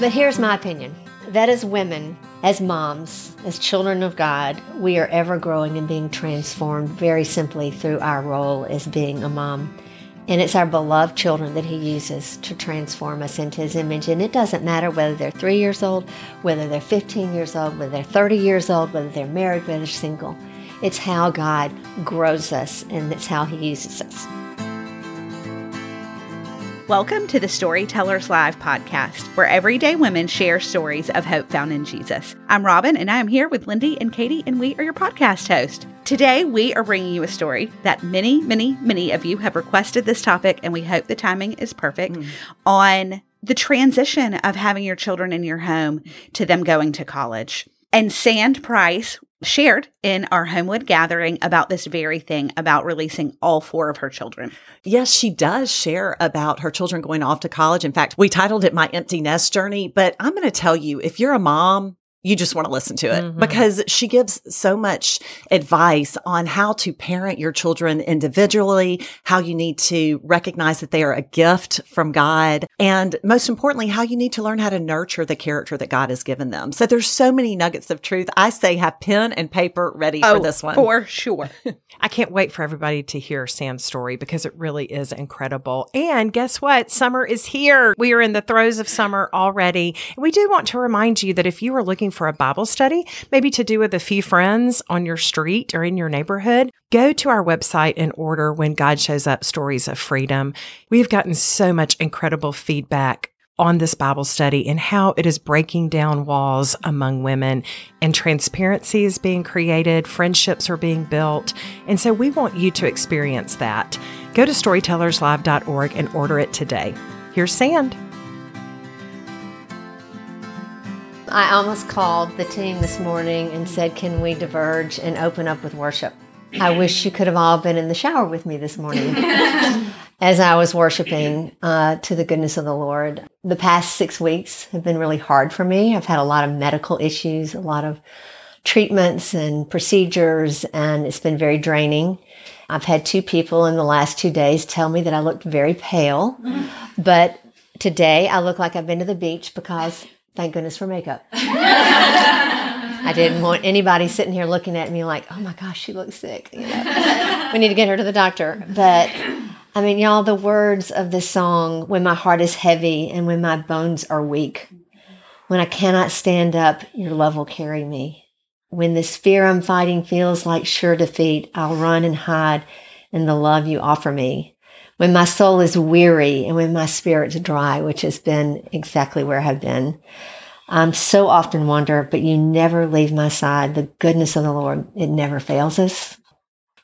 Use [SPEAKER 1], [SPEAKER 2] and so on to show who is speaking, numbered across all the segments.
[SPEAKER 1] But here's my opinion that as women, as moms, as children of God, we are ever growing and being transformed very simply through our role as being a mom. And it's our beloved children that He uses to transform us into His image. And it doesn't matter whether they're three years old, whether they're 15 years old, whether they're 30 years old, whether they're married, whether they're single. It's how God grows us, and it's how He uses us.
[SPEAKER 2] Welcome to the Storytellers Live podcast, where everyday women share stories of hope found in Jesus. I'm Robin, and I am here with Lindy and Katie, and we are your podcast host. Today, we are bringing you a story that many, many, many of you have requested this topic, and we hope the timing is perfect mm. on the transition of having your children in your home to them going to college. And Sand Price shared in our Homewood gathering about this very thing about releasing all four of her children.
[SPEAKER 3] Yes, she does share about her children going off to college. In fact, we titled it My Empty Nest Journey. But I'm going to tell you, if you're a mom you just want to listen to it mm-hmm. because she gives so much advice on how to parent your children individually, how you need to recognize that they are a gift from God, and most importantly, how you need to learn how to nurture the character that God has given them. So there's so many nuggets of truth. I say have pen and paper ready
[SPEAKER 2] oh,
[SPEAKER 3] for this one.
[SPEAKER 2] For sure.
[SPEAKER 4] I can't wait for everybody to hear Sand's story because it really is incredible. And guess what? Summer is here. We are in the throes of summer already. And we do want to remind you that if you are looking looking for a Bible study, maybe to do with a few friends on your street or in your neighborhood, go to our website and order When God Shows Up Stories of Freedom. We've gotten so much incredible feedback on this Bible study and how it is breaking down walls among women and transparency is being created, friendships are being built. And so we want you to experience that. Go to storytellerslive.org and order it today. Here's Sand.
[SPEAKER 1] I almost called the team this morning and said, Can we diverge and open up with worship? I wish you could have all been in the shower with me this morning as I was worshiping uh, to the goodness of the Lord. The past six weeks have been really hard for me. I've had a lot of medical issues, a lot of treatments and procedures, and it's been very draining. I've had two people in the last two days tell me that I looked very pale, but today I look like I've been to the beach because Thank goodness for makeup. I didn't want anybody sitting here looking at me like, oh my gosh, she looks sick. You know? we need to get her to the doctor. But I mean, y'all, the words of this song, when my heart is heavy and when my bones are weak, when I cannot stand up, your love will carry me. When this fear I'm fighting feels like sure defeat, I'll run and hide in the love you offer me when my soul is weary and when my spirit's dry, which has been exactly where I've been. I'm so often wonder, but you never leave my side. The goodness of the Lord, it never fails us.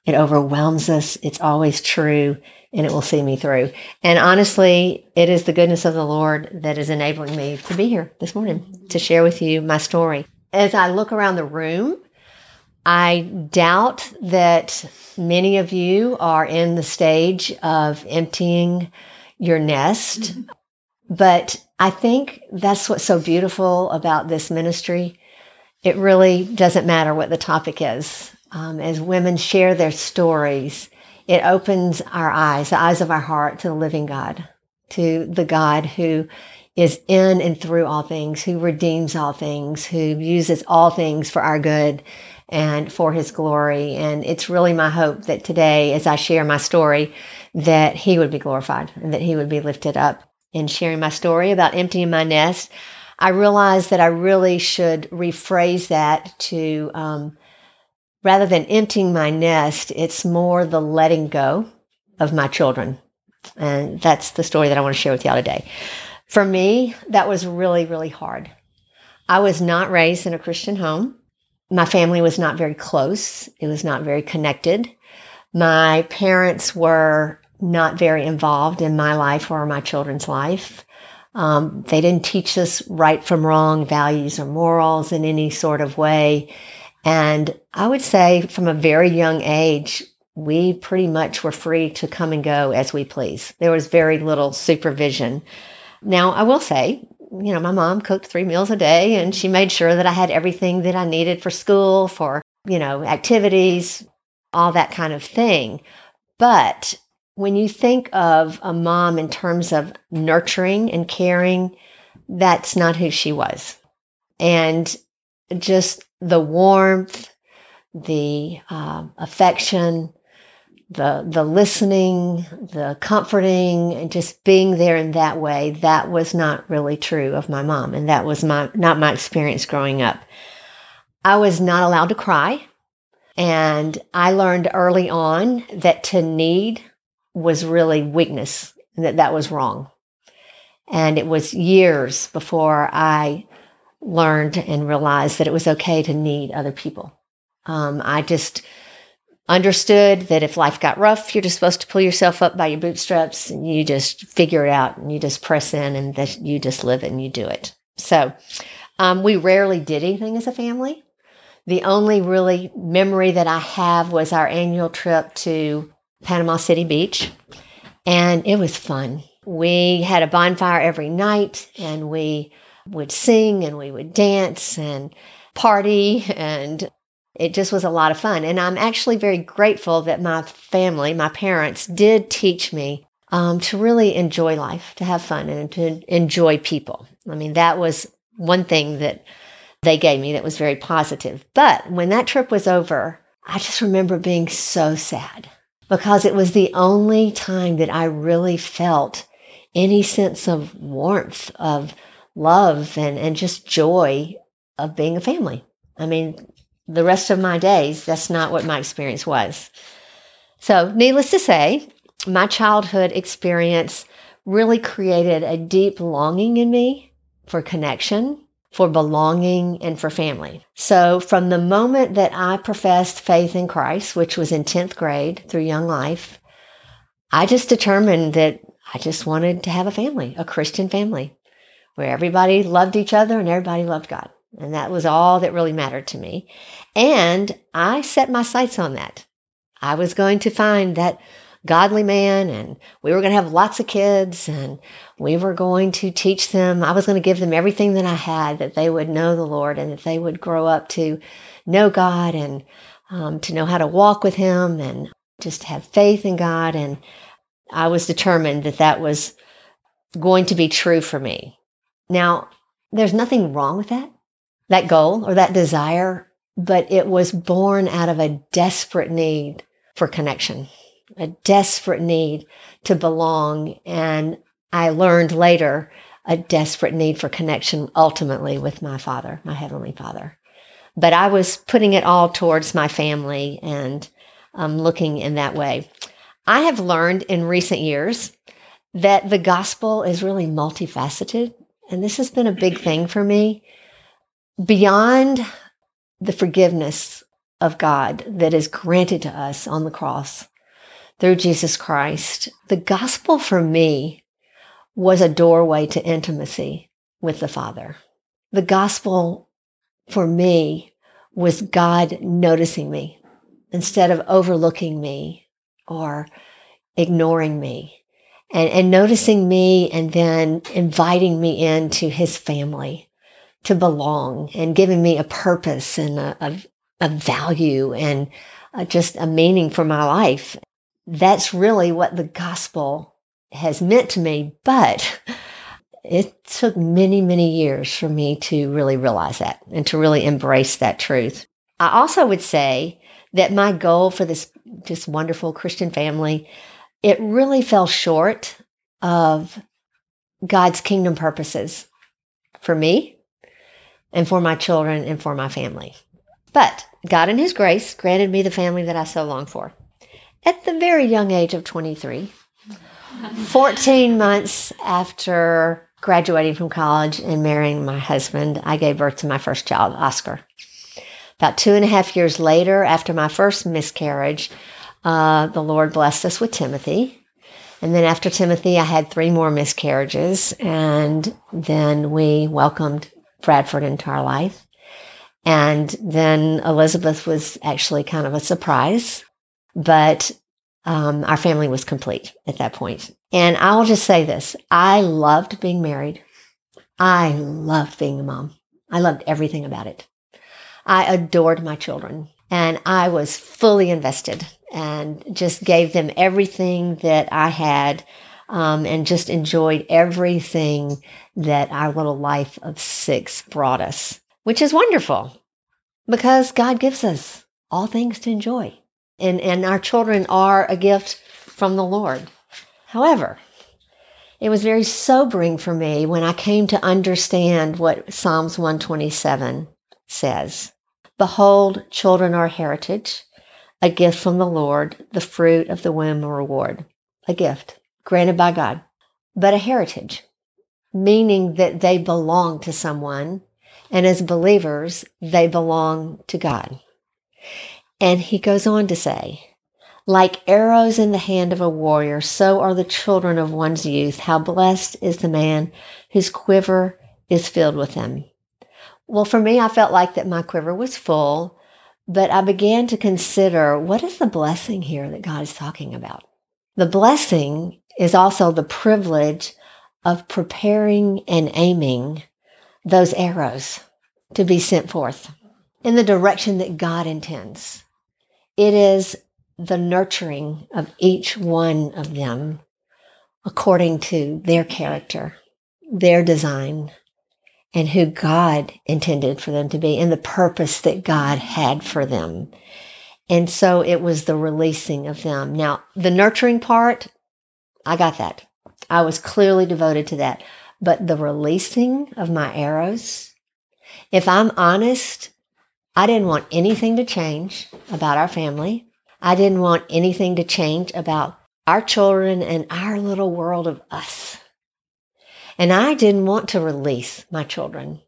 [SPEAKER 1] It overwhelms us. It's always true and it will see me through. And honestly, it is the goodness of the Lord that is enabling me to be here this morning to share with you my story. As I look around the room, I doubt that many of you are in the stage of emptying your nest, but I think that's what's so beautiful about this ministry. It really doesn't matter what the topic is. Um, as women share their stories, it opens our eyes, the eyes of our heart to the living God, to the God who is in and through all things, who redeems all things, who uses all things for our good and for his glory. And it's really my hope that today, as I share my story, that he would be glorified and that he would be lifted up. In sharing my story about emptying my nest, I realized that I really should rephrase that to um, rather than emptying my nest, it's more the letting go of my children. And that's the story that I want to share with y'all today. For me, that was really, really hard. I was not raised in a Christian home my family was not very close. It was not very connected. My parents were not very involved in my life or my children's life. Um, they didn't teach us right from wrong, values or morals in any sort of way. And I would say from a very young age, we pretty much were free to come and go as we please. There was very little supervision. Now, I will say, you know, my mom cooked three meals a day and she made sure that I had everything that I needed for school, for, you know, activities, all that kind of thing. But when you think of a mom in terms of nurturing and caring, that's not who she was. And just the warmth, the uh, affection, the the listening, the comforting, and just being there in that way, that was not really true of my mom, and that was my not my experience growing up. I was not allowed to cry, and I learned early on that to need was really weakness, and that that was wrong. And it was years before I learned and realized that it was okay to need other people. Um, I just understood that if life got rough, you're just supposed to pull yourself up by your bootstraps and you just figure it out and you just press in and that you just live it and you do it. So um, we rarely did anything as a family. The only really memory that I have was our annual trip to Panama City Beach, and it was fun. We had a bonfire every night and we would sing and we would dance and party and it just was a lot of fun. And I'm actually very grateful that my family, my parents, did teach me um, to really enjoy life, to have fun, and to enjoy people. I mean, that was one thing that they gave me that was very positive. But when that trip was over, I just remember being so sad because it was the only time that I really felt any sense of warmth, of love, and, and just joy of being a family. I mean, the rest of my days, that's not what my experience was. So, needless to say, my childhood experience really created a deep longing in me for connection, for belonging, and for family. So, from the moment that I professed faith in Christ, which was in 10th grade through Young Life, I just determined that I just wanted to have a family, a Christian family, where everybody loved each other and everybody loved God. And that was all that really mattered to me. And I set my sights on that. I was going to find that godly man and we were going to have lots of kids and we were going to teach them. I was going to give them everything that I had that they would know the Lord and that they would grow up to know God and um, to know how to walk with Him and just have faith in God. And I was determined that that was going to be true for me. Now, there's nothing wrong with that that goal or that desire, but it was born out of a desperate need for connection, a desperate need to belong. And I learned later a desperate need for connection ultimately with my father, my heavenly father. But I was putting it all towards my family and um, looking in that way. I have learned in recent years that the gospel is really multifaceted. And this has been a big thing for me beyond the forgiveness of God that is granted to us on the cross through Jesus Christ, the gospel for me was a doorway to intimacy with the Father. The gospel for me was God noticing me instead of overlooking me or ignoring me and, and noticing me and then inviting me into his family to belong and giving me a purpose and a, a, a value and a, just a meaning for my life. That's really what the gospel has meant to me. But it took many, many years for me to really realize that and to really embrace that truth. I also would say that my goal for this just wonderful Christian family, it really fell short of God's kingdom purposes for me and for my children and for my family. But God, in His grace, granted me the family that I so long for. At the very young age of 23, 14 months after graduating from college and marrying my husband, I gave birth to my first child, Oscar. About two and a half years later, after my first miscarriage, uh, the Lord blessed us with Timothy. And then after Timothy, I had three more miscarriages. And then we welcomed Bradford into our life. And then Elizabeth was actually kind of a surprise, but um, our family was complete at that point. And I'll just say this I loved being married. I loved being a mom. I loved everything about it. I adored my children and I was fully invested and just gave them everything that I had um, and just enjoyed everything that our little life of six brought us, which is wonderful because God gives us all things to enjoy. And, and our children are a gift from the Lord. However, it was very sobering for me when I came to understand what Psalms 127 says. Behold, children are heritage, a gift from the Lord, the fruit of the womb a reward. A gift granted by God, but a heritage, meaning that they belong to someone. And as believers, they belong to God. And he goes on to say, like arrows in the hand of a warrior, so are the children of one's youth. How blessed is the man whose quiver is filled with them. Well, for me, I felt like that my quiver was full, but I began to consider what is the blessing here that God is talking about? The blessing is also the privilege of preparing and aiming those arrows to be sent forth in the direction that God intends. It is the nurturing of each one of them according to their character, their design, and who God intended for them to be, and the purpose that God had for them. And so it was the releasing of them. Now, the nurturing part, I got that. I was clearly devoted to that. But the releasing of my arrows, if I'm honest, I didn't want anything to change about our family. I didn't want anything to change about our children and our little world of us. And I didn't want to release my children.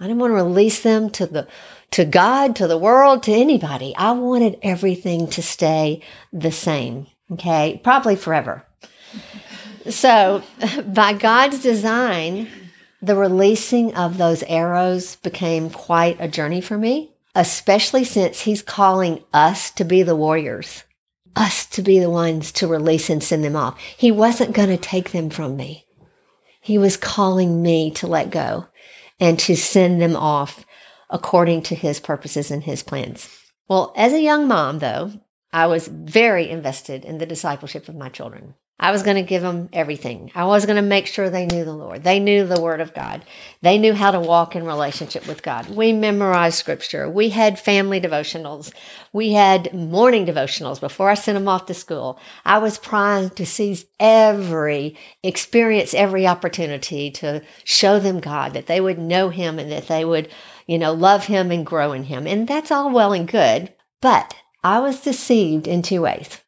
[SPEAKER 1] I didn't want to release them to the to God, to the world, to anybody. I wanted everything to stay the same. Okay? Probably forever. So, by God's design, the releasing of those arrows became quite a journey for me especially since he's calling us to be the warriors, us to be the ones to release and send them off. He wasn't going to take them from me. He was calling me to let go and to send them off according to his purposes and his plans. Well, as a young mom, though, I was very invested in the discipleship of my children. I was going to give them everything. I was going to make sure they knew the Lord. They knew the Word of God. They knew how to walk in relationship with God. We memorized Scripture. We had family devotionals. We had morning devotionals before I sent them off to school. I was primed to seize every experience, every opportunity to show them God, that they would know Him and that they would, you know, love Him and grow in Him. And that's all well and good. But I was deceived in two ways.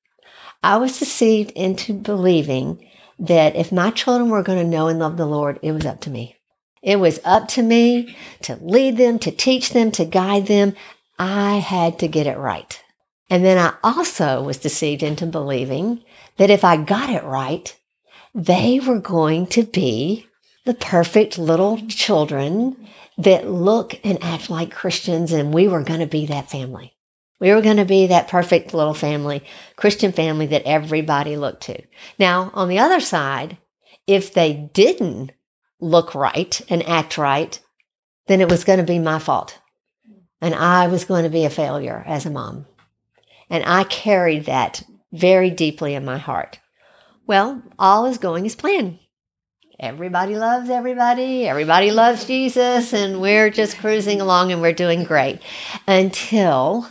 [SPEAKER 1] I was deceived into believing that if my children were going to know and love the Lord, it was up to me. It was up to me to lead them, to teach them, to guide them. I had to get it right. And then I also was deceived into believing that if I got it right, they were going to be the perfect little children that look and act like Christians, and we were going to be that family. We were going to be that perfect little family, Christian family that everybody looked to. Now, on the other side, if they didn't look right and act right, then it was going to be my fault. And I was going to be a failure as a mom. And I carried that very deeply in my heart. Well, all is going as planned. Everybody loves everybody. Everybody loves Jesus. And we're just cruising along and we're doing great until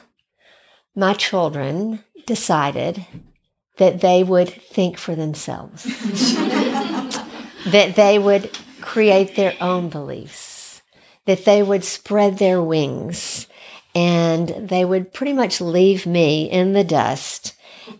[SPEAKER 1] my children decided that they would think for themselves, that they would create their own beliefs, that they would spread their wings, and they would pretty much leave me in the dust.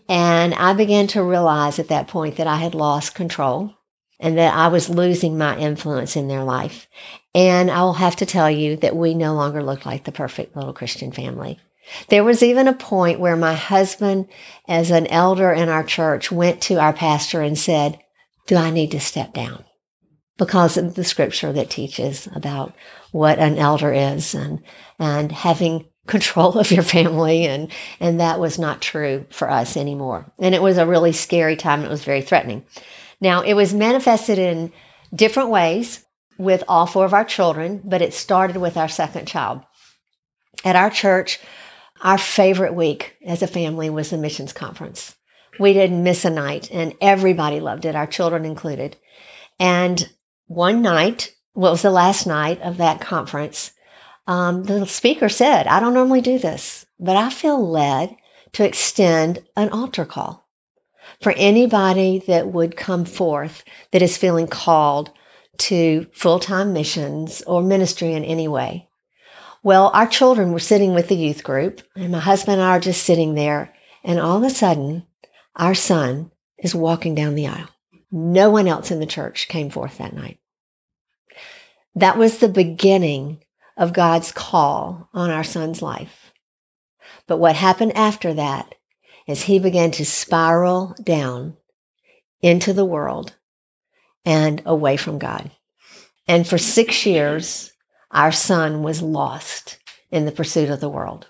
[SPEAKER 1] And I began to realize at that point that I had lost control and that I was losing my influence in their life. And I will have to tell you that we no longer looked like the perfect little Christian family. There was even a point where my husband, as an elder in our church, went to our pastor and said, Do I need to step down? Because of the scripture that teaches about what an elder is and, and having control of your family. And, and that was not true for us anymore. And it was a really scary time. It was very threatening. Now, it was manifested in different ways with all four of our children, but it started with our second child. At our church, our favorite week as a family was the missions conference. We didn't miss a night, and everybody loved it, our children included. And one night, what was the last night of that conference, um, the speaker said, I don't normally do this, but I feel led to extend an altar call for anybody that would come forth that is feeling called to full time missions or ministry in any way. Well, our children were sitting with the youth group, and my husband and I are just sitting there, and all of a sudden, our son is walking down the aisle. No one else in the church came forth that night. That was the beginning of God's call on our son's life. But what happened after that is he began to spiral down into the world and away from God. And for six years, our son was lost in the pursuit of the world.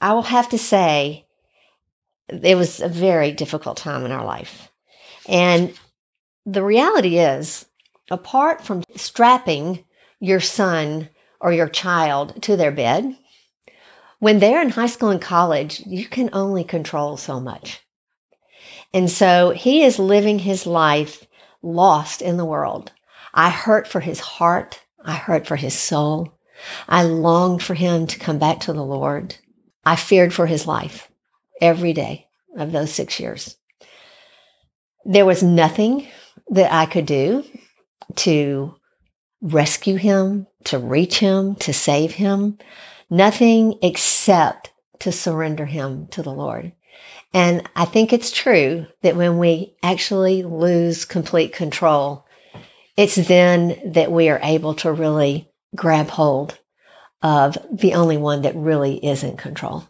[SPEAKER 1] I will have to say, it was a very difficult time in our life. And the reality is, apart from strapping your son or your child to their bed, when they're in high school and college, you can only control so much. And so he is living his life lost in the world. I hurt for his heart. I hurt for his soul. I longed for him to come back to the Lord. I feared for his life every day of those six years. There was nothing that I could do to rescue him, to reach him, to save him. Nothing except to surrender him to the Lord. And I think it's true that when we actually lose complete control, it's then that we are able to really grab hold of the only one that really is in control.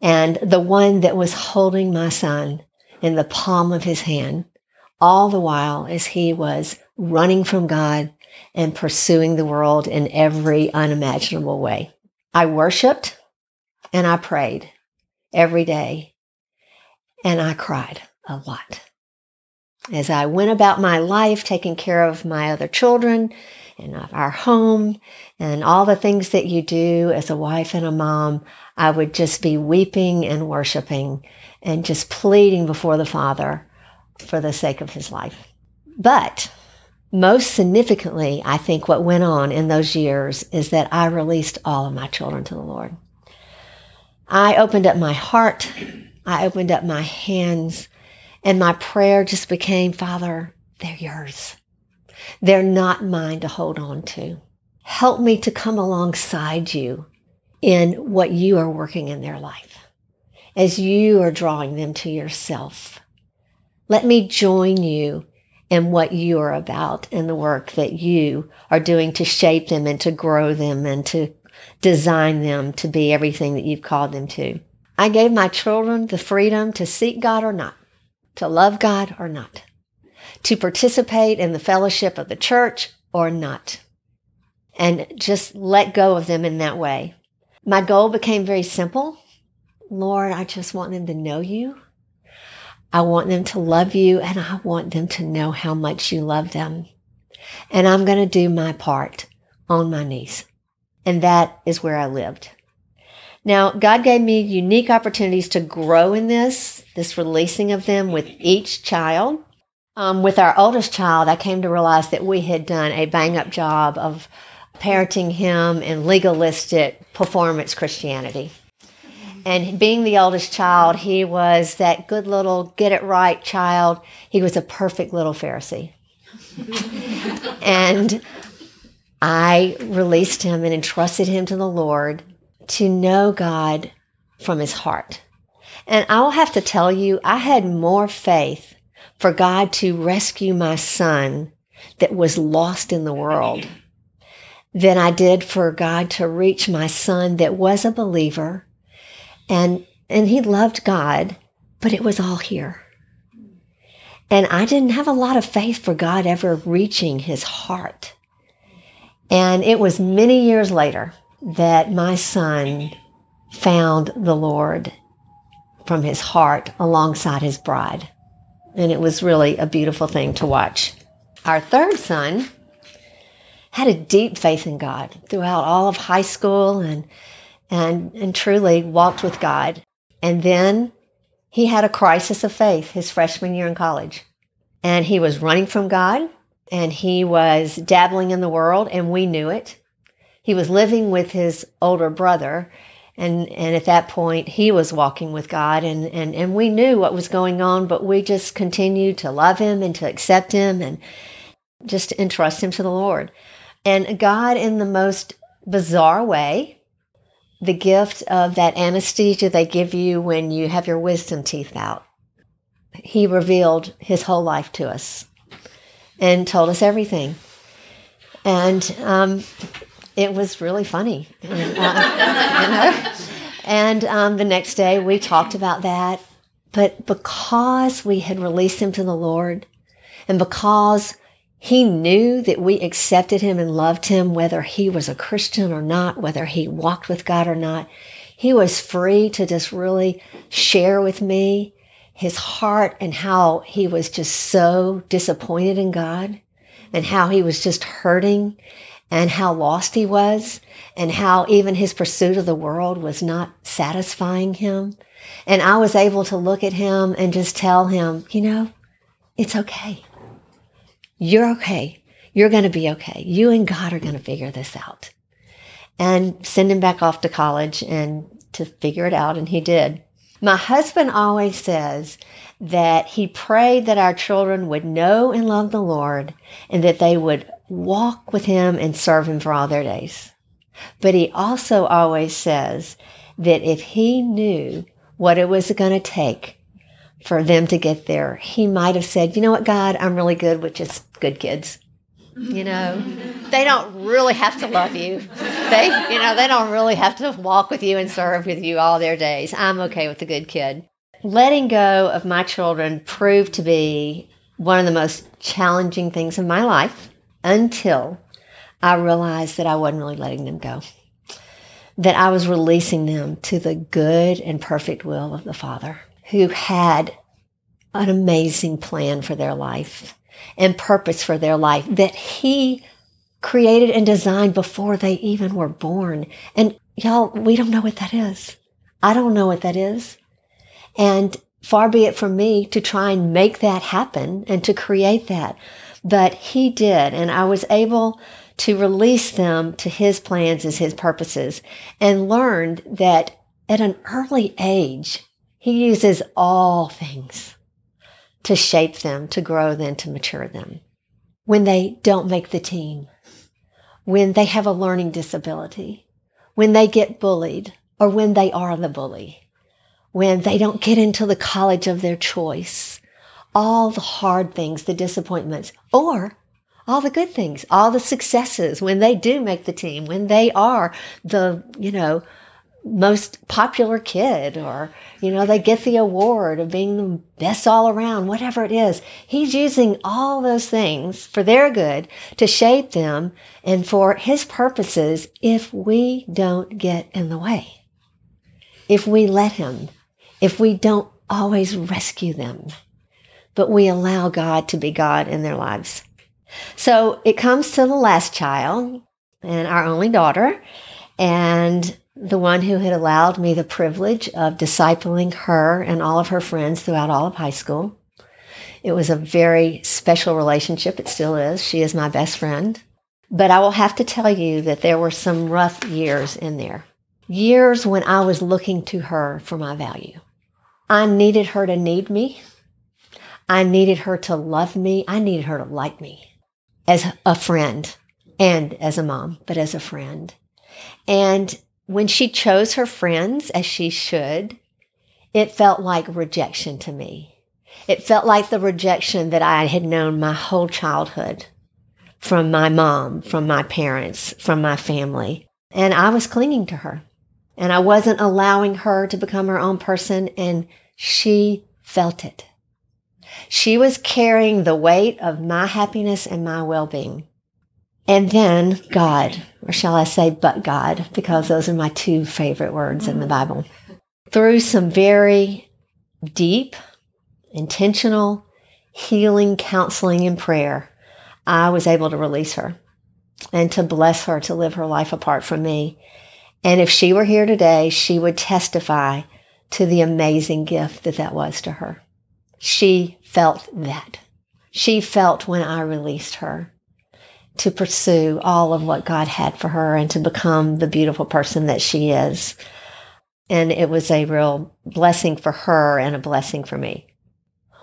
[SPEAKER 1] And the one that was holding my son in the palm of his hand all the while as he was running from God and pursuing the world in every unimaginable way. I worshiped and I prayed every day and I cried a lot. As I went about my life, taking care of my other children and of our home and all the things that you do as a wife and a mom, I would just be weeping and worshiping and just pleading before the Father for the sake of his life. But most significantly, I think what went on in those years is that I released all of my children to the Lord. I opened up my heart, I opened up my hands, and my prayer just became Father, they're yours. They're not mine to hold on to. Help me to come alongside you in what you are working in their life as you are drawing them to yourself. Let me join you in what you are about and the work that you are doing to shape them and to grow them and to design them to be everything that you've called them to. I gave my children the freedom to seek God or not, to love God or not, to participate in the fellowship of the church or not, and just let go of them in that way. My goal became very simple. Lord, I just want them to know you. I want them to love you and I want them to know how much you love them. And I'm going to do my part on my knees. And that is where I lived. Now, God gave me unique opportunities to grow in this, this releasing of them with each child. Um, with our oldest child, I came to realize that we had done a bang up job of parenting him in legalistic performance Christianity. And being the oldest child, he was that good little get it right child. He was a perfect little Pharisee. and I released him and entrusted him to the Lord to know God from his heart. And I'll have to tell you, I had more faith for God to rescue my son that was lost in the world than I did for God to reach my son that was a believer and and he loved God, but it was all here. And I didn't have a lot of faith for God ever reaching his heart. And it was many years later that my son found the Lord from his heart alongside his bride. And it was really a beautiful thing to watch. Our third son had a deep faith in God throughout all of high school and and, and truly walked with God. And then he had a crisis of faith his freshman year in college. And he was running from God and he was dabbling in the world, and we knew it. He was living with his older brother. And, and at that point, he was walking with God, and, and, and we knew what was going on, but we just continued to love him and to accept him and just entrust him to the Lord. And God, in the most bizarre way, the gift of that anesthesia they give you when you have your wisdom teeth out. He revealed his whole life to us and told us everything. And um, it was really funny. And, uh, you know? and um, the next day we talked about that. But because we had released him to the Lord, and because he knew that we accepted him and loved him, whether he was a Christian or not, whether he walked with God or not. He was free to just really share with me his heart and how he was just so disappointed in God and how he was just hurting and how lost he was and how even his pursuit of the world was not satisfying him. And I was able to look at him and just tell him, you know, it's okay. You're okay. You're going to be okay. You and God are going to figure this out. And send him back off to college and to figure it out. And he did. My husband always says that he prayed that our children would know and love the Lord and that they would walk with him and serve him for all their days. But he also always says that if he knew what it was going to take for them to get there, he might have said, You know what, God, I'm really good with just good kids. You know, they don't really have to love you. They, you know, they don't really have to walk with you and serve with you all their days. I'm okay with a good kid. Letting go of my children proved to be one of the most challenging things in my life until I realized that I wasn't really letting them go. That I was releasing them to the good and perfect will of the Father who had an amazing plan for their life and purpose for their life that He created and designed before they even were born. And y'all, we don't know what that is. I don't know what that is. And far be it from me to try and make that happen and to create that. But He did. And I was able to release them to His plans as His purposes and learned that at an early age, he uses all things to shape them, to grow them, to mature them. When they don't make the team, when they have a learning disability, when they get bullied, or when they are the bully, when they don't get into the college of their choice, all the hard things, the disappointments, or all the good things, all the successes when they do make the team, when they are the, you know, most popular kid or you know they get the award of being the best all around whatever it is. He's using all those things for their good to shape them and for his purposes if we don't get in the way. If we let him. If we don't always rescue them but we allow god to be god in their lives so it comes to the last child and our only daughter and the one who had allowed me the privilege of discipling her and all of her friends throughout all of high school. It was a very special relationship. It still is. She is my best friend. But I will have to tell you that there were some rough years in there. Years when I was looking to her for my value. I needed her to need me. I needed her to love me. I needed her to like me as a friend and as a mom, but as a friend. And when she chose her friends as she should, it felt like rejection to me. It felt like the rejection that I had known my whole childhood from my mom, from my parents, from my family. And I was clinging to her and I wasn't allowing her to become her own person. And she felt it. She was carrying the weight of my happiness and my well being. And then God, or shall I say, but God, because those are my two favorite words in the mm-hmm. Bible. Through some very deep, intentional healing, counseling, and prayer, I was able to release her and to bless her to live her life apart from me. And if she were here today, she would testify to the amazing gift that that was to her. She felt that. She felt when I released her to pursue all of what God had for her and to become the beautiful person that she is. And it was a real blessing for her and a blessing for me.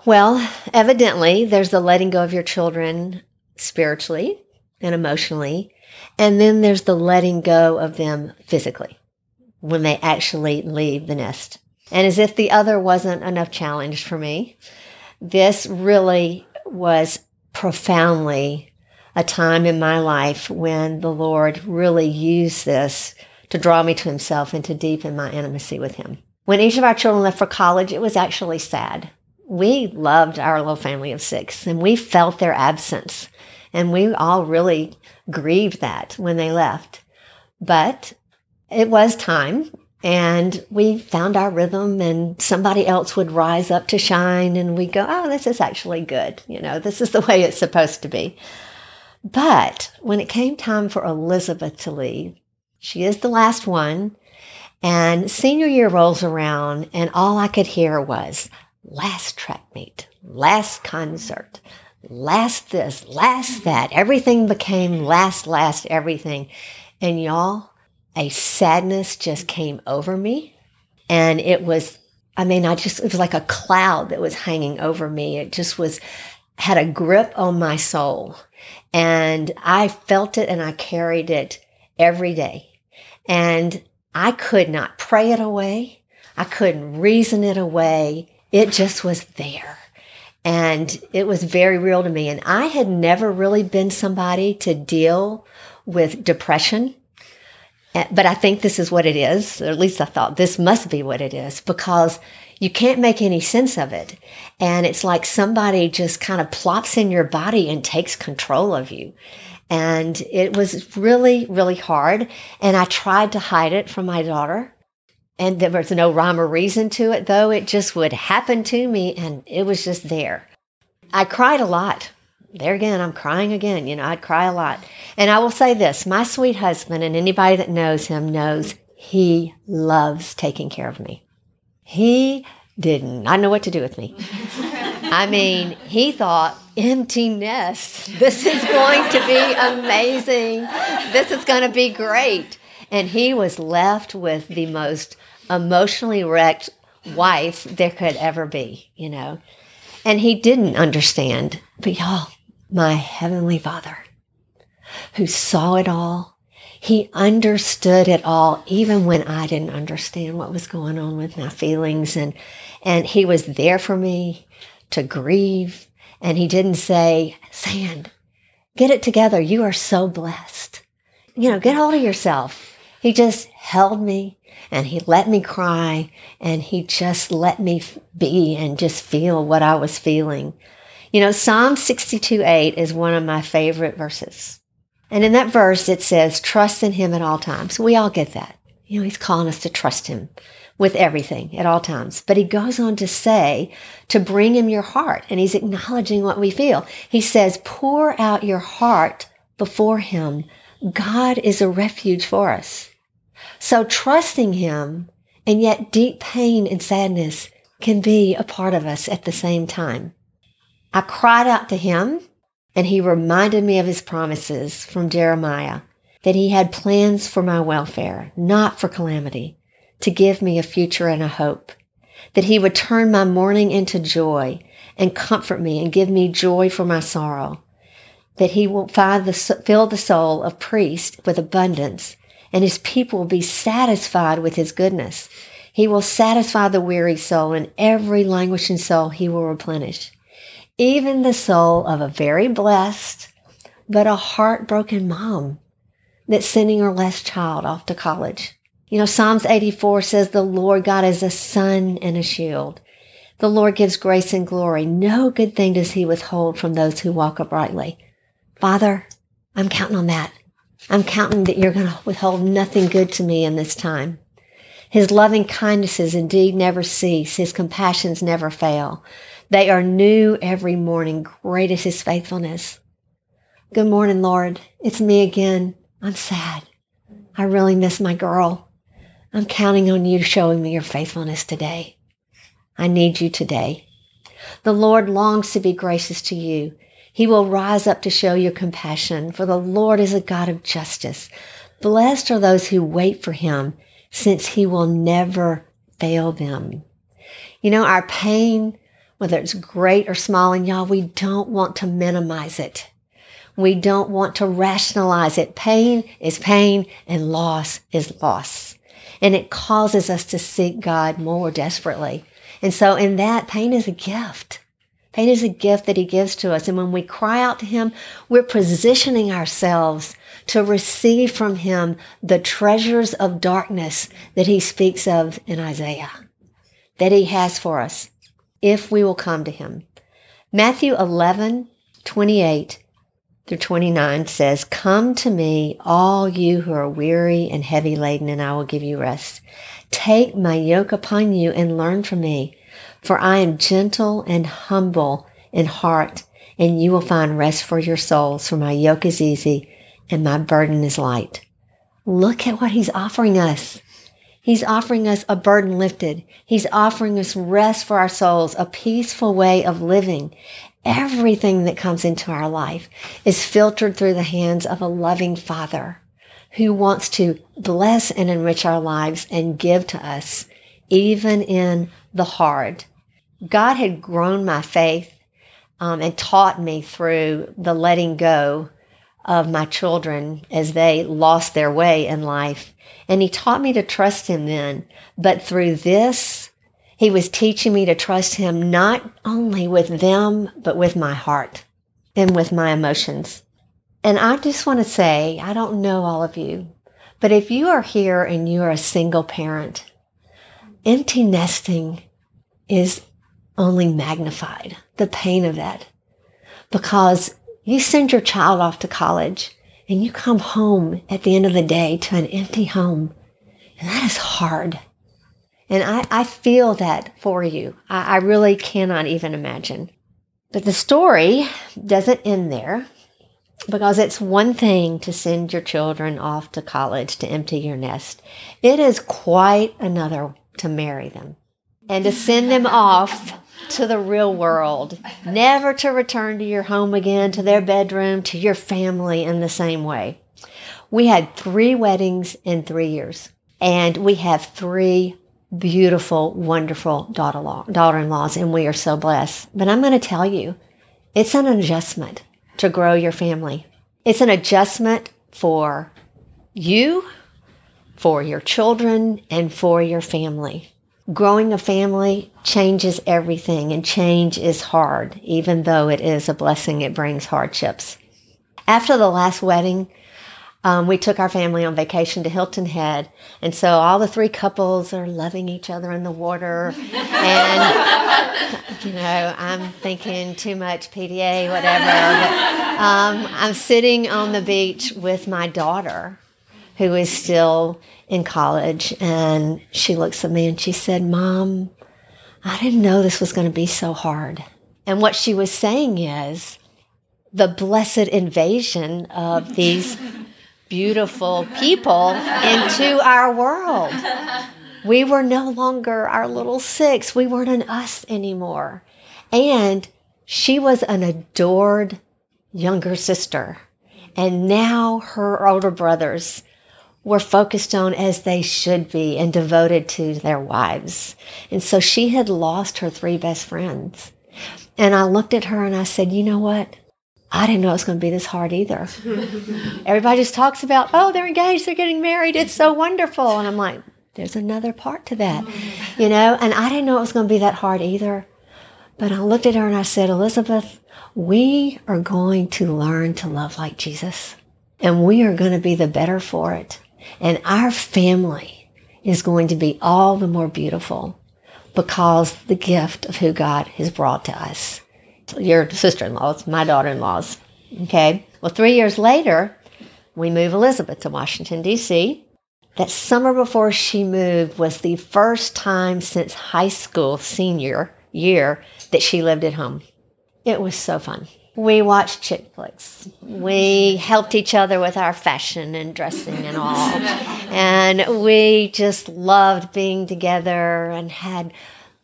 [SPEAKER 1] Well, evidently, there's the letting go of your children spiritually and emotionally. And then there's the letting go of them physically when they actually leave the nest. And as if the other wasn't enough challenge for me, this really was profoundly a time in my life when the Lord really used this to draw me to Himself and to deepen my intimacy with Him. When each of our children left for college, it was actually sad. We loved our little family of six and we felt their absence. And we all really grieved that when they left. But it was time and we found our rhythm and somebody else would rise up to shine and we go oh this is actually good. You know this is the way it's supposed to be. But when it came time for elizabeth to leave she is the last one. And senior year rolls around and all i could hear was last track meet last concert last this last that. Everything became last last everything. And y'all a sadness just came over me. And it was, I mean, I just, it was like a cloud that was hanging over me. It just was, had a grip on my soul. And I felt it and I carried it every day. And I could not pray it away. I couldn't reason it away. It just was there. And it was very real to me. And I had never really been somebody to deal with depression Eh, but I think this is what it is, or at least I thought this must be what it is, because you can't make any sense of it. And it's like somebody just kind of plops in your body and takes control of you. And it was really, really hard. And I tried to hide it from my daughter. And there was no rhyme or reason to it, though. It just would happen to me, and it was just there. I cried a lot there again, I'm crying again. You know, I'd cry a lot. And I will say this my sweet husband, and anybody that knows him knows he loves taking care of me. He did not know what to do with me. I mean, he thought, empty nest. This is going to be amazing. This is going to be great. And he was left with the most emotionally wrecked wife there could ever be, you know. And he didn't understand. But y'all, my Heavenly Father, who saw it all. He understood it all, even when I didn't understand what was going on with my feelings. And, and He was there for me to grieve. And He didn't say, Sand, get it together. You are so blessed. You know, get hold of yourself. He just held me and he let me cry and he just let me be and just feel what I was feeling. You know, Psalm 62 8 is one of my favorite verses. And in that verse, it says, trust in him at all times. We all get that. You know, he's calling us to trust him with everything at all times. But he goes on to say to bring him your heart, and he's acknowledging what we feel. He says, pour out your heart before him. God is a refuge for us. So trusting him and yet deep pain and sadness can be a part of us at the same time. I cried out to him, and he reminded me of his promises from Jeremiah that he had plans for my welfare, not for calamity, to give me a future and a hope, that he would turn my mourning into joy and comfort me and give me joy for my sorrow, that he will the, fill the soul of priest with abundance, and his people will be satisfied with his goodness. He will satisfy the weary soul, and every languishing soul he will replenish even the soul of a very blessed but a heartbroken mom that's sending her last child off to college. You know, Psalms 84 says the Lord God is a sun and a shield. The Lord gives grace and glory. No good thing does he withhold from those who walk uprightly. Father, I'm counting on that. I'm counting that you're going to withhold nothing good to me in this time. His loving kindnesses indeed never cease. His compassions never fail. They are new every morning. Great is his faithfulness. Good morning, Lord. It's me again. I'm sad. I really miss my girl. I'm counting on you showing me your faithfulness today. I need you today. The Lord longs to be gracious to you. He will rise up to show you compassion, for the Lord is a God of justice. Blessed are those who wait for him, since he will never fail them. You know, our pain, whether it's great or small, and y'all, we don't want to minimize it. We don't want to rationalize it. Pain is pain and loss is loss. And it causes us to seek God more desperately. And so in that, pain is a gift. Pain is a gift that he gives to us. And when we cry out to him, we're positioning ourselves to receive from him the treasures of darkness that he speaks of in Isaiah, that he has for us, if we will come to him. Matthew 11, 28 through 29 says, Come to me, all you who are weary and heavy laden, and I will give you rest. Take my yoke upon you and learn from me, for I am gentle and humble in heart, and you will find rest for your souls, for my yoke is easy and my burden is light. Look at what he's offering us. He's offering us a burden lifted. He's offering us rest for our souls, a peaceful way of living everything that comes into our life is filtered through the hands of a loving Father who wants to bless and enrich our lives and give to us, even in the hard. God had grown my faith um, and taught me through the letting go of my children as they lost their way in life. And He taught me to trust Him then. But through this, he was teaching me to trust Him not only with them, but with my heart and with my emotions. And I just want to say, I don't know all of you, but if you are here and you are a single parent, empty nesting is only magnified, the pain of that. Because you send your child off to college and you come home at the end of the day to an empty home. And that is hard. And I, I feel that for you. I, I really cannot even imagine. But the story doesn't end there because it's one thing to send your children off to college to empty your nest. It is quite another to marry them and to send them off to the real world, never to return to your home again, to their bedroom, to your family in the same way. We had three weddings in three years, and we have three beautiful, wonderful daughter in laws, and we are so blessed. But I'm going to tell you, it's an adjustment to grow your family. It's an adjustment for you, for your children, and for your family. Growing a family changes everything, and change is hard, even though it is a blessing, it brings hardships. After the last wedding, um, we took our family on vacation to Hilton Head. And so all the three couples are loving each other in the water. And, you know, I'm thinking too much PDA, whatever. But, um, I'm sitting on the beach with my daughter, who is still in college. And she looks at me and she said, Mom, I didn't know this was going to be so hard. And what she was saying is, the blessed invasion of these beautiful people into our world. We were no longer our little six. We weren't an us anymore. And she was an adored younger sister. And now her older brothers were focused on as they should be and devoted to their wives. And so she had lost her three best friends. And I looked at her and I said, You know what? I didn't know it was going to be this hard either. Everybody just talks about, oh, they're engaged, they're getting married, it's so wonderful. And I'm like, there's another part to that, mm-hmm. you know? And I didn't know it was going to be that hard either. But I looked at her and I said, Elizabeth, we are going to learn to love like Jesus, and we are going to be the better for it. And our family is going to be all the more beautiful because the gift of who God has brought to us your sister in laws, my daughter in laws. Okay. Well, three years later, we move Elizabeth to Washington, D.C. That summer before she moved was the first time since high school senior year that she lived at home. It was so fun. We watched chick flicks. We helped each other with our fashion and dressing and all. And we just loved being together and had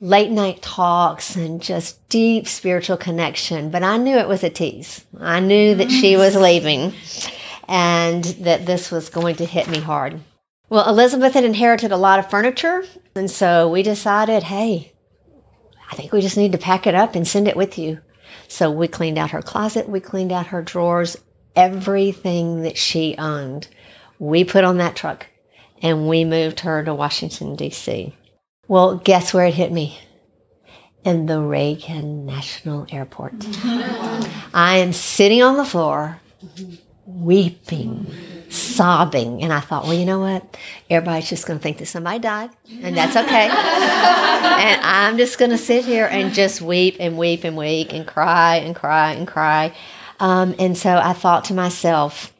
[SPEAKER 1] late night talks and just deep spiritual connection. But I knew it was a tease. I knew that she mm. was leaving and that this was going to hit me hard. Well, Elizabeth had inherited a lot of furniture. And so we decided, hey, I think we just need to pack it up and send it with you. So we cleaned out her closet, we cleaned out her drawers, everything that she owned. We put on that truck and we moved her to Washington, D.C. Well, guess where it hit me? In the Reagan National Airport. I am sitting on the floor, weeping, sobbing. And I thought, well, you know what? Everybody's just going to think that somebody died, and that's okay. and I'm just going to sit here and just weep and weep and weep and cry and cry and cry. Um, and so I thought to myself,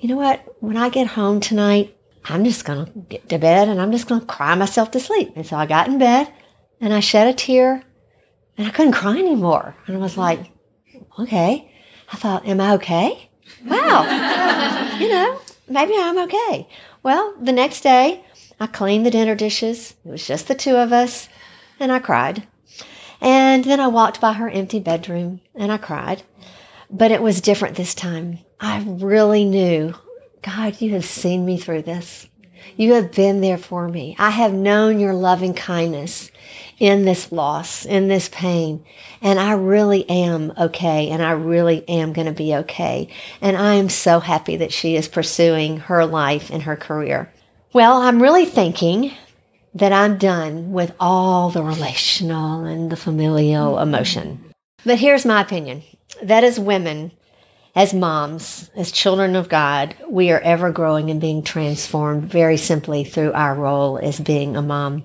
[SPEAKER 1] you know what? When I get home tonight, I'm just going to get to bed and I'm just going to cry myself to sleep. And so I got in bed and I shed a tear and I couldn't cry anymore. And I was like, okay. I thought, am I okay? Wow. you know, maybe I'm okay. Well, the next day, I cleaned the dinner dishes. It was just the two of us, and I cried. And then I walked by her empty bedroom and I cried. But it was different this time. I really knew, God, you have seen me through this. You have been there for me. I have known your loving kindness in this loss, in this pain. And I really am okay. And I really am going to be okay. And I am so happy that she is pursuing her life and her career. Well, I'm really thinking that I'm done with all the relational and the familial emotion. But here's my opinion that as women, as moms, as children of God, we are ever growing and being transformed very simply through our role as being a mom.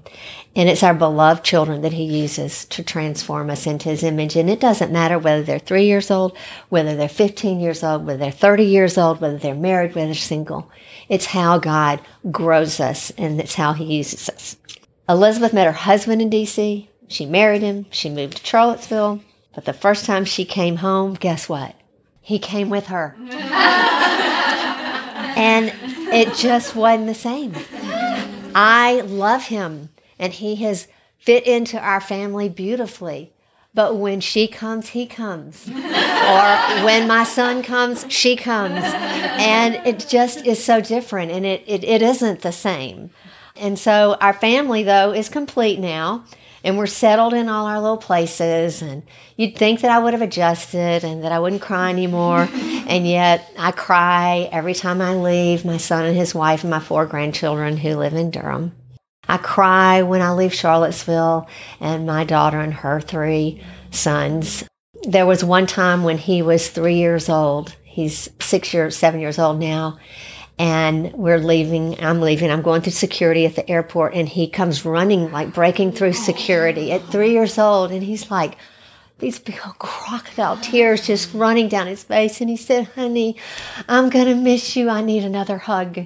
[SPEAKER 1] And it's our beloved children that He uses to transform us into His image. And it doesn't matter whether they're three years old, whether they're 15 years old, whether they're 30 years old, whether they're married, whether they're single. It's how God grows us and it's how He uses us. Elizabeth met her husband in DC. She married him. She moved to Charlottesville. But the first time she came home, guess what? He came with her. and it just wasn't the same. I love him and he has fit into our family beautifully. But when she comes, he comes. or when my son comes, she comes. And it just is so different and it, it, it isn't the same. And so our family, though, is complete now and we're settled in all our little places. And you'd think that I would have adjusted and that I wouldn't cry anymore. and yet I cry every time I leave my son and his wife and my four grandchildren who live in Durham. I cry when I leave Charlottesville and my daughter and her three sons. There was one time when he was three years old. He's six years, seven years old now and we're leaving. I'm leaving. I'm going through security at the airport, and he comes running, like breaking through security at three years old, and he's like, these big old crocodile tears just running down his face. And he said, Honey, I'm to miss you. I need another hug.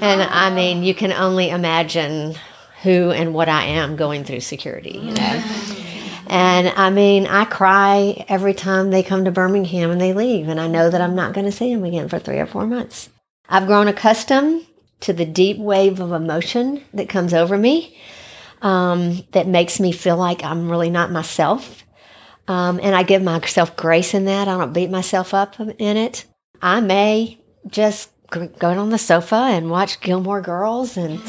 [SPEAKER 1] And I mean, you can only imagine who and what I am going through security, you know. And I mean, I cry every time they come to Birmingham and they leave, and I know that I'm not going to see them again for three or four months. I've grown accustomed to the deep wave of emotion that comes over me um, that makes me feel like I'm really not myself. Um, and I give myself grace in that. I don't beat myself up in it. I may just go on the sofa and watch Gilmore Girls and,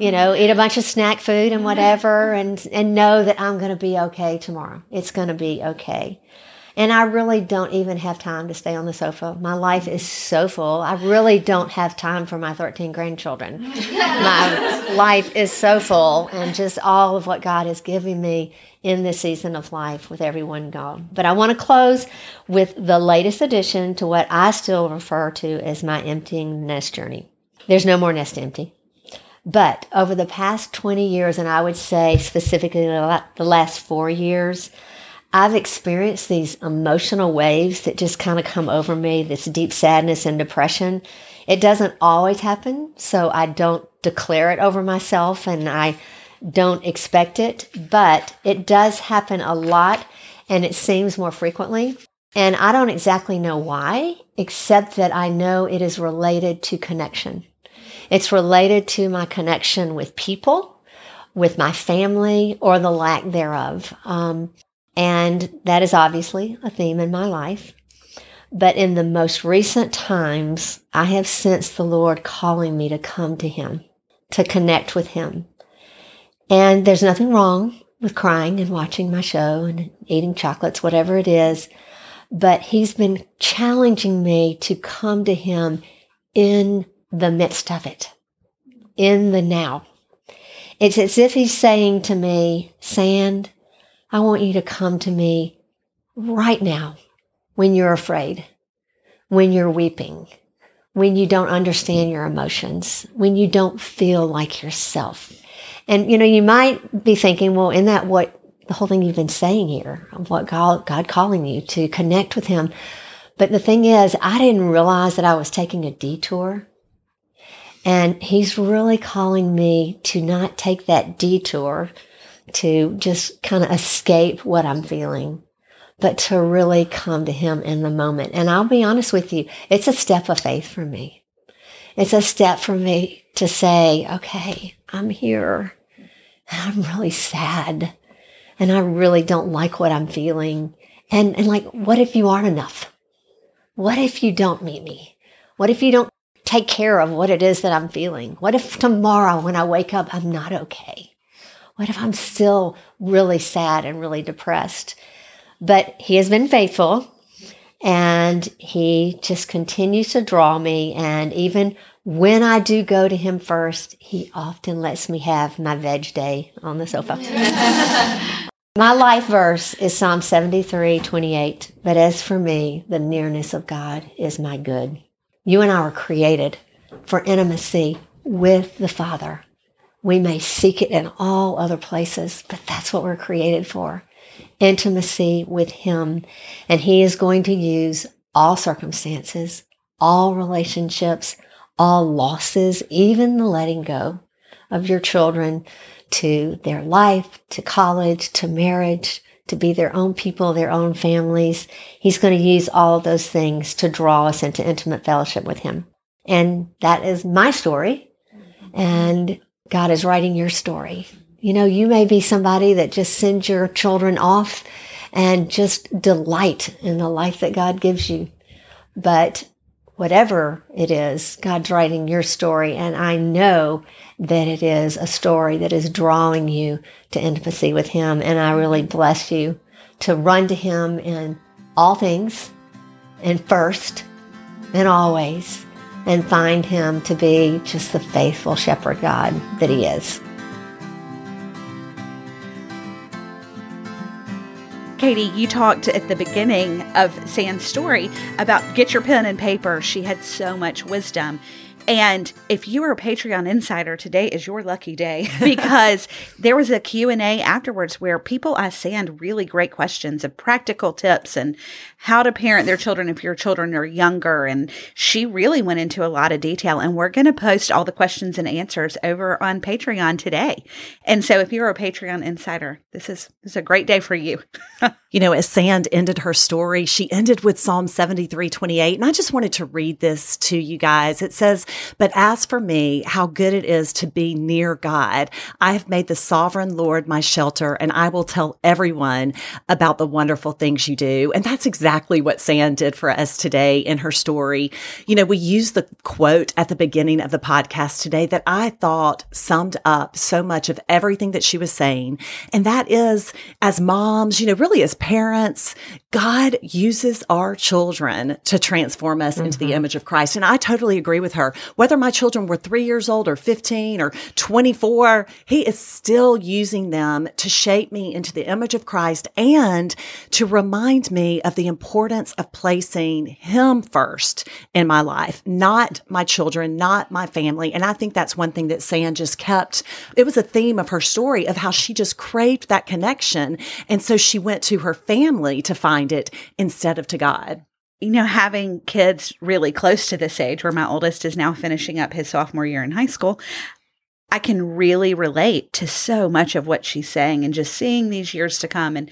[SPEAKER 1] you know, eat a bunch of snack food and whatever and, and know that I'm going to be okay tomorrow. It's going to be okay. And I really don't even have time to stay on the sofa. My life is so full. I really don't have time for my 13 grandchildren. my life is so full, and just all of what God is giving me in this season of life with everyone gone. But I want to close with the latest addition to what I still refer to as my emptying nest journey. There's no more nest empty. But over the past 20 years, and I would say specifically the last four years, I've experienced these emotional waves that just kind of come over me, this deep sadness and depression. It doesn't always happen, so I don't declare it over myself and I don't expect it, but it does happen a lot and it seems more frequently. And I don't exactly know why, except that I know it is related to connection. It's related to my connection with people, with my family, or the lack thereof. Um, and that is obviously a theme in my life. But in the most recent times, I have sensed the Lord calling me to come to Him, to connect with Him. And there's nothing wrong with crying and watching my show and eating chocolates, whatever it is. But He's been challenging me to come to Him in the midst of it, in the now. It's as if He's saying to me, Sand, I want you to come to me right now when you're afraid, when you're weeping, when you don't understand your emotions, when you don't feel like yourself. And you know, you might be thinking, well, isn't that what the whole thing you've been saying here? Of what God, God calling you to connect with Him. But the thing is, I didn't realize that I was taking a detour. And He's really calling me to not take that detour to just kind of escape what I'm feeling, but to really come to Him in the moment. And I'll be honest with you, it's a step of faith for me. It's a step for me to say, okay, I'm here and I'm really sad and I really don't like what I'm feeling. And, and like, what if you aren't enough? What if you don't meet me? What if you don't take care of what it is that I'm feeling? What if tomorrow when I wake up, I'm not okay? What if I'm still really sad and really depressed? But he has been faithful and he just continues to draw me. And even when I do go to him first, he often lets me have my veg day on the sofa. my life verse is Psalm 73 28. But as for me, the nearness of God is my good. You and I were created for intimacy with the Father. We may seek it in all other places, but that's what we're created for intimacy with Him. And He is going to use all circumstances, all relationships, all losses, even the letting go of your children to their life, to college, to marriage, to be their own people, their own families. He's going to use all of those things to draw us into intimate fellowship with Him. And that is my story. Mm-hmm. And God is writing your story. You know, you may be somebody that just sends your children off and just delight in the life that God gives you. But whatever it is, God's writing your story. And I know that it is a story that is drawing you to intimacy with Him. And I really bless you to run to Him in all things and first and always and find Him to be just the faithful shepherd God that He is.
[SPEAKER 2] Katie, you talked at the beginning of Sand's story about get your pen and paper. She had so much wisdom. And if you are a Patreon insider, today is your lucky day because there was a Q&A afterwards where people asked Sand really great questions of practical tips and how to parent their children if your children are younger. And she really went into a lot of detail. And we're going to post all the questions and answers over on Patreon today. And so if you're a Patreon insider, this is, this is a great day for you.
[SPEAKER 3] you know, as Sand ended her story, she ended with Psalm 73 28. And I just wanted to read this to you guys. It says, but as for me, how good it is to be near God. I have made the sovereign Lord my shelter, and I will tell everyone about the wonderful things you do. And that's exactly what Sand did for us today in her story. You know, we used the quote at the beginning of the podcast today that I thought summed up so much of everything that she was saying. And that is, as moms, you know, really as parents, God uses our children to transform us mm-hmm. into the mm-hmm. image of Christ. And I totally agree with her. Whether my children were three years old or 15 or 24, he is still using them to shape me into the image of Christ and to remind me of the importance of placing him first in my life, not my children, not my family. And I think that's one thing that Sand just kept. It was a theme of her story of how she just craved that connection. And so she went to her family to find it instead of to God
[SPEAKER 2] you know, having kids really close to this age, where my oldest is now finishing up his sophomore year in high school, I can really relate to so much of what she's saying and just seeing these years to come. And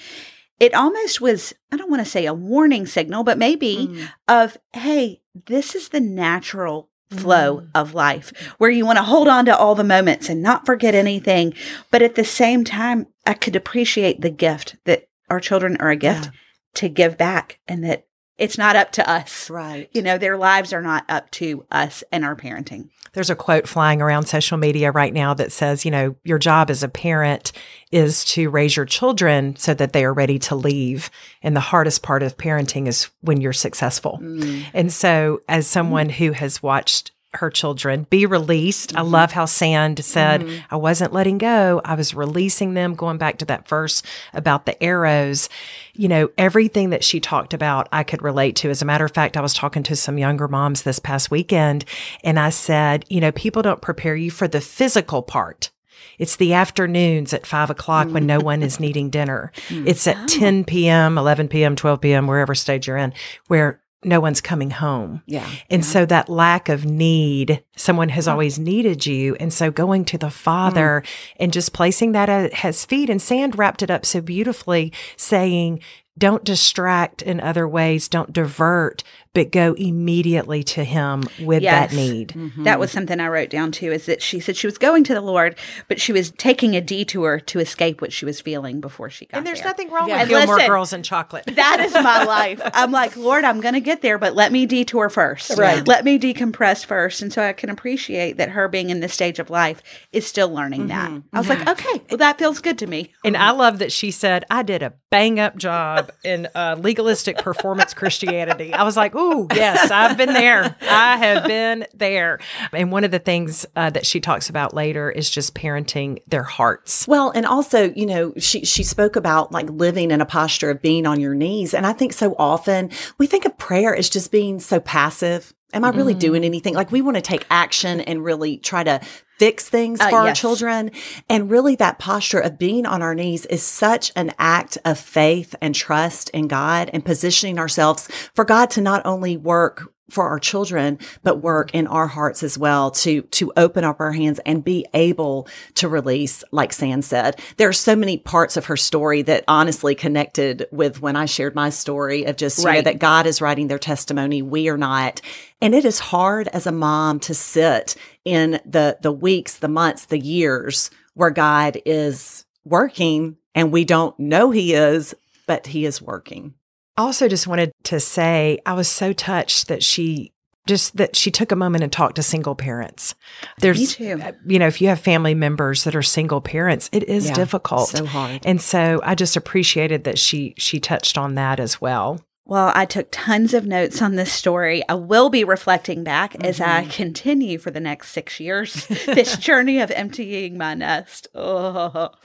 [SPEAKER 2] it almost was, I don't want to say a warning signal, but maybe
[SPEAKER 3] Mm.
[SPEAKER 2] of, hey, this is the natural flow
[SPEAKER 3] Mm.
[SPEAKER 2] of life where you want to hold on to all the moments and not forget anything. But at the same time, I could appreciate the gift that our children are a gift
[SPEAKER 3] Yeah.
[SPEAKER 2] To give back and that it's not up to us.
[SPEAKER 3] Right.
[SPEAKER 2] You know, their lives are not up to us and our parenting.
[SPEAKER 4] There's a quote flying around social media right now that says, you know, your job as a parent is to raise your children so that they are ready to leave. And the hardest part of parenting is when you're successful.
[SPEAKER 3] Mm.
[SPEAKER 4] And so, as someone who has watched her children be released, I
[SPEAKER 3] Mm-hmm.
[SPEAKER 4] love how Sand said, I wasn't letting go. I was releasing them, going back to that verse about the arrows. You know, everything that she talked about, I could relate to. As a matter of fact, I was talking to some younger moms this past weekend, and I said, you know, people don't prepare you for the physical part. It's the afternoons at five o'clock when no one is needing dinner. It's at 10 p.m., 11 p.m., 12 p.m., wherever stage you're in, where no one's coming home.
[SPEAKER 3] Yeah.
[SPEAKER 4] And so that lack of need, someone has always needed you. And so going to the Father mm. and just placing that at his feet. And Sand wrapped it up so beautifully, saying, don't distract in other ways, don't divert, but go immediately to him with
[SPEAKER 2] Yes.
[SPEAKER 4] that need.
[SPEAKER 2] That was something I wrote down too is that she said she was going to the Lord, but she was taking a detour to escape what she was feeling before she got there.
[SPEAKER 4] And there's
[SPEAKER 2] there.
[SPEAKER 4] nothing wrong
[SPEAKER 3] Yeah.
[SPEAKER 4] with
[SPEAKER 2] And
[SPEAKER 4] Gilmore
[SPEAKER 2] listen,
[SPEAKER 4] Girls and chocolate.
[SPEAKER 2] That is my life. I'm like, Lord, I'm going to get there, but let me detour first.
[SPEAKER 3] Right.
[SPEAKER 2] Let me decompress first. And so I can appreciate that her being in this stage of life is still learning that. I was like, okay, well, that feels good to me.
[SPEAKER 4] And I love that she said, I did a bang up job in uh, legalistic performance Christianity. I was like, ooh, yes, I've been there. I have been there. And one of the things uh, that she talks about later is just parenting their hearts.
[SPEAKER 3] Well, and also, you know, she she spoke about like living in a posture of being on your knees, and I think so often we think of prayer as just being so passive. Am I really doing anything? Like we want to take action and really try to fix things
[SPEAKER 2] Uh,
[SPEAKER 3] for our children. And really that posture of being on our knees is such an act of faith and trust in God and positioning ourselves for God to not only work for our children, but work in our hearts as well to, to open up our hands and be able to release, like Sand said. There are so many parts of her story that honestly connected with when I shared my story of just, you know, that God is writing their testimony. We are not. And it is hard as a mom to sit in the, the weeks, the months, the years where God is working and we don't know he is, but he is working.
[SPEAKER 4] I also just wanted to say I was so touched that she just that she took a moment and talked to single parents. There's
[SPEAKER 2] Me too.
[SPEAKER 4] uh, you know, if you have family members that are single parents, it is
[SPEAKER 3] Yeah,
[SPEAKER 4] difficult.
[SPEAKER 3] So hard.
[SPEAKER 4] And so I just appreciated that she she touched on that as well.
[SPEAKER 2] Well, I took tons of notes on this story. I will be reflecting back as I
[SPEAKER 3] Mm-hmm.
[SPEAKER 2] continue for the next six years this journey of emptying my nest. Oh.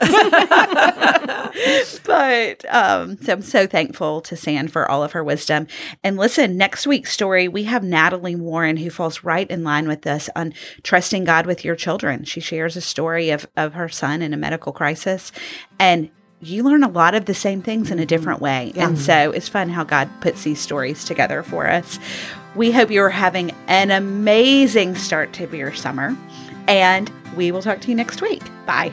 [SPEAKER 2] but um, so I'm so thankful to Sand for all of her wisdom. And listen, next week's story, we have Natalie Warren, who falls right in line with this on trusting God with your children. She shares a story of, of her son in a medical crisis. And you learn a lot of the same things in a mm-hmm. different way. And so it's fun how God puts these stories together for us. We hope you're having an amazing start to your summer, and we will talk to you next week. Bye.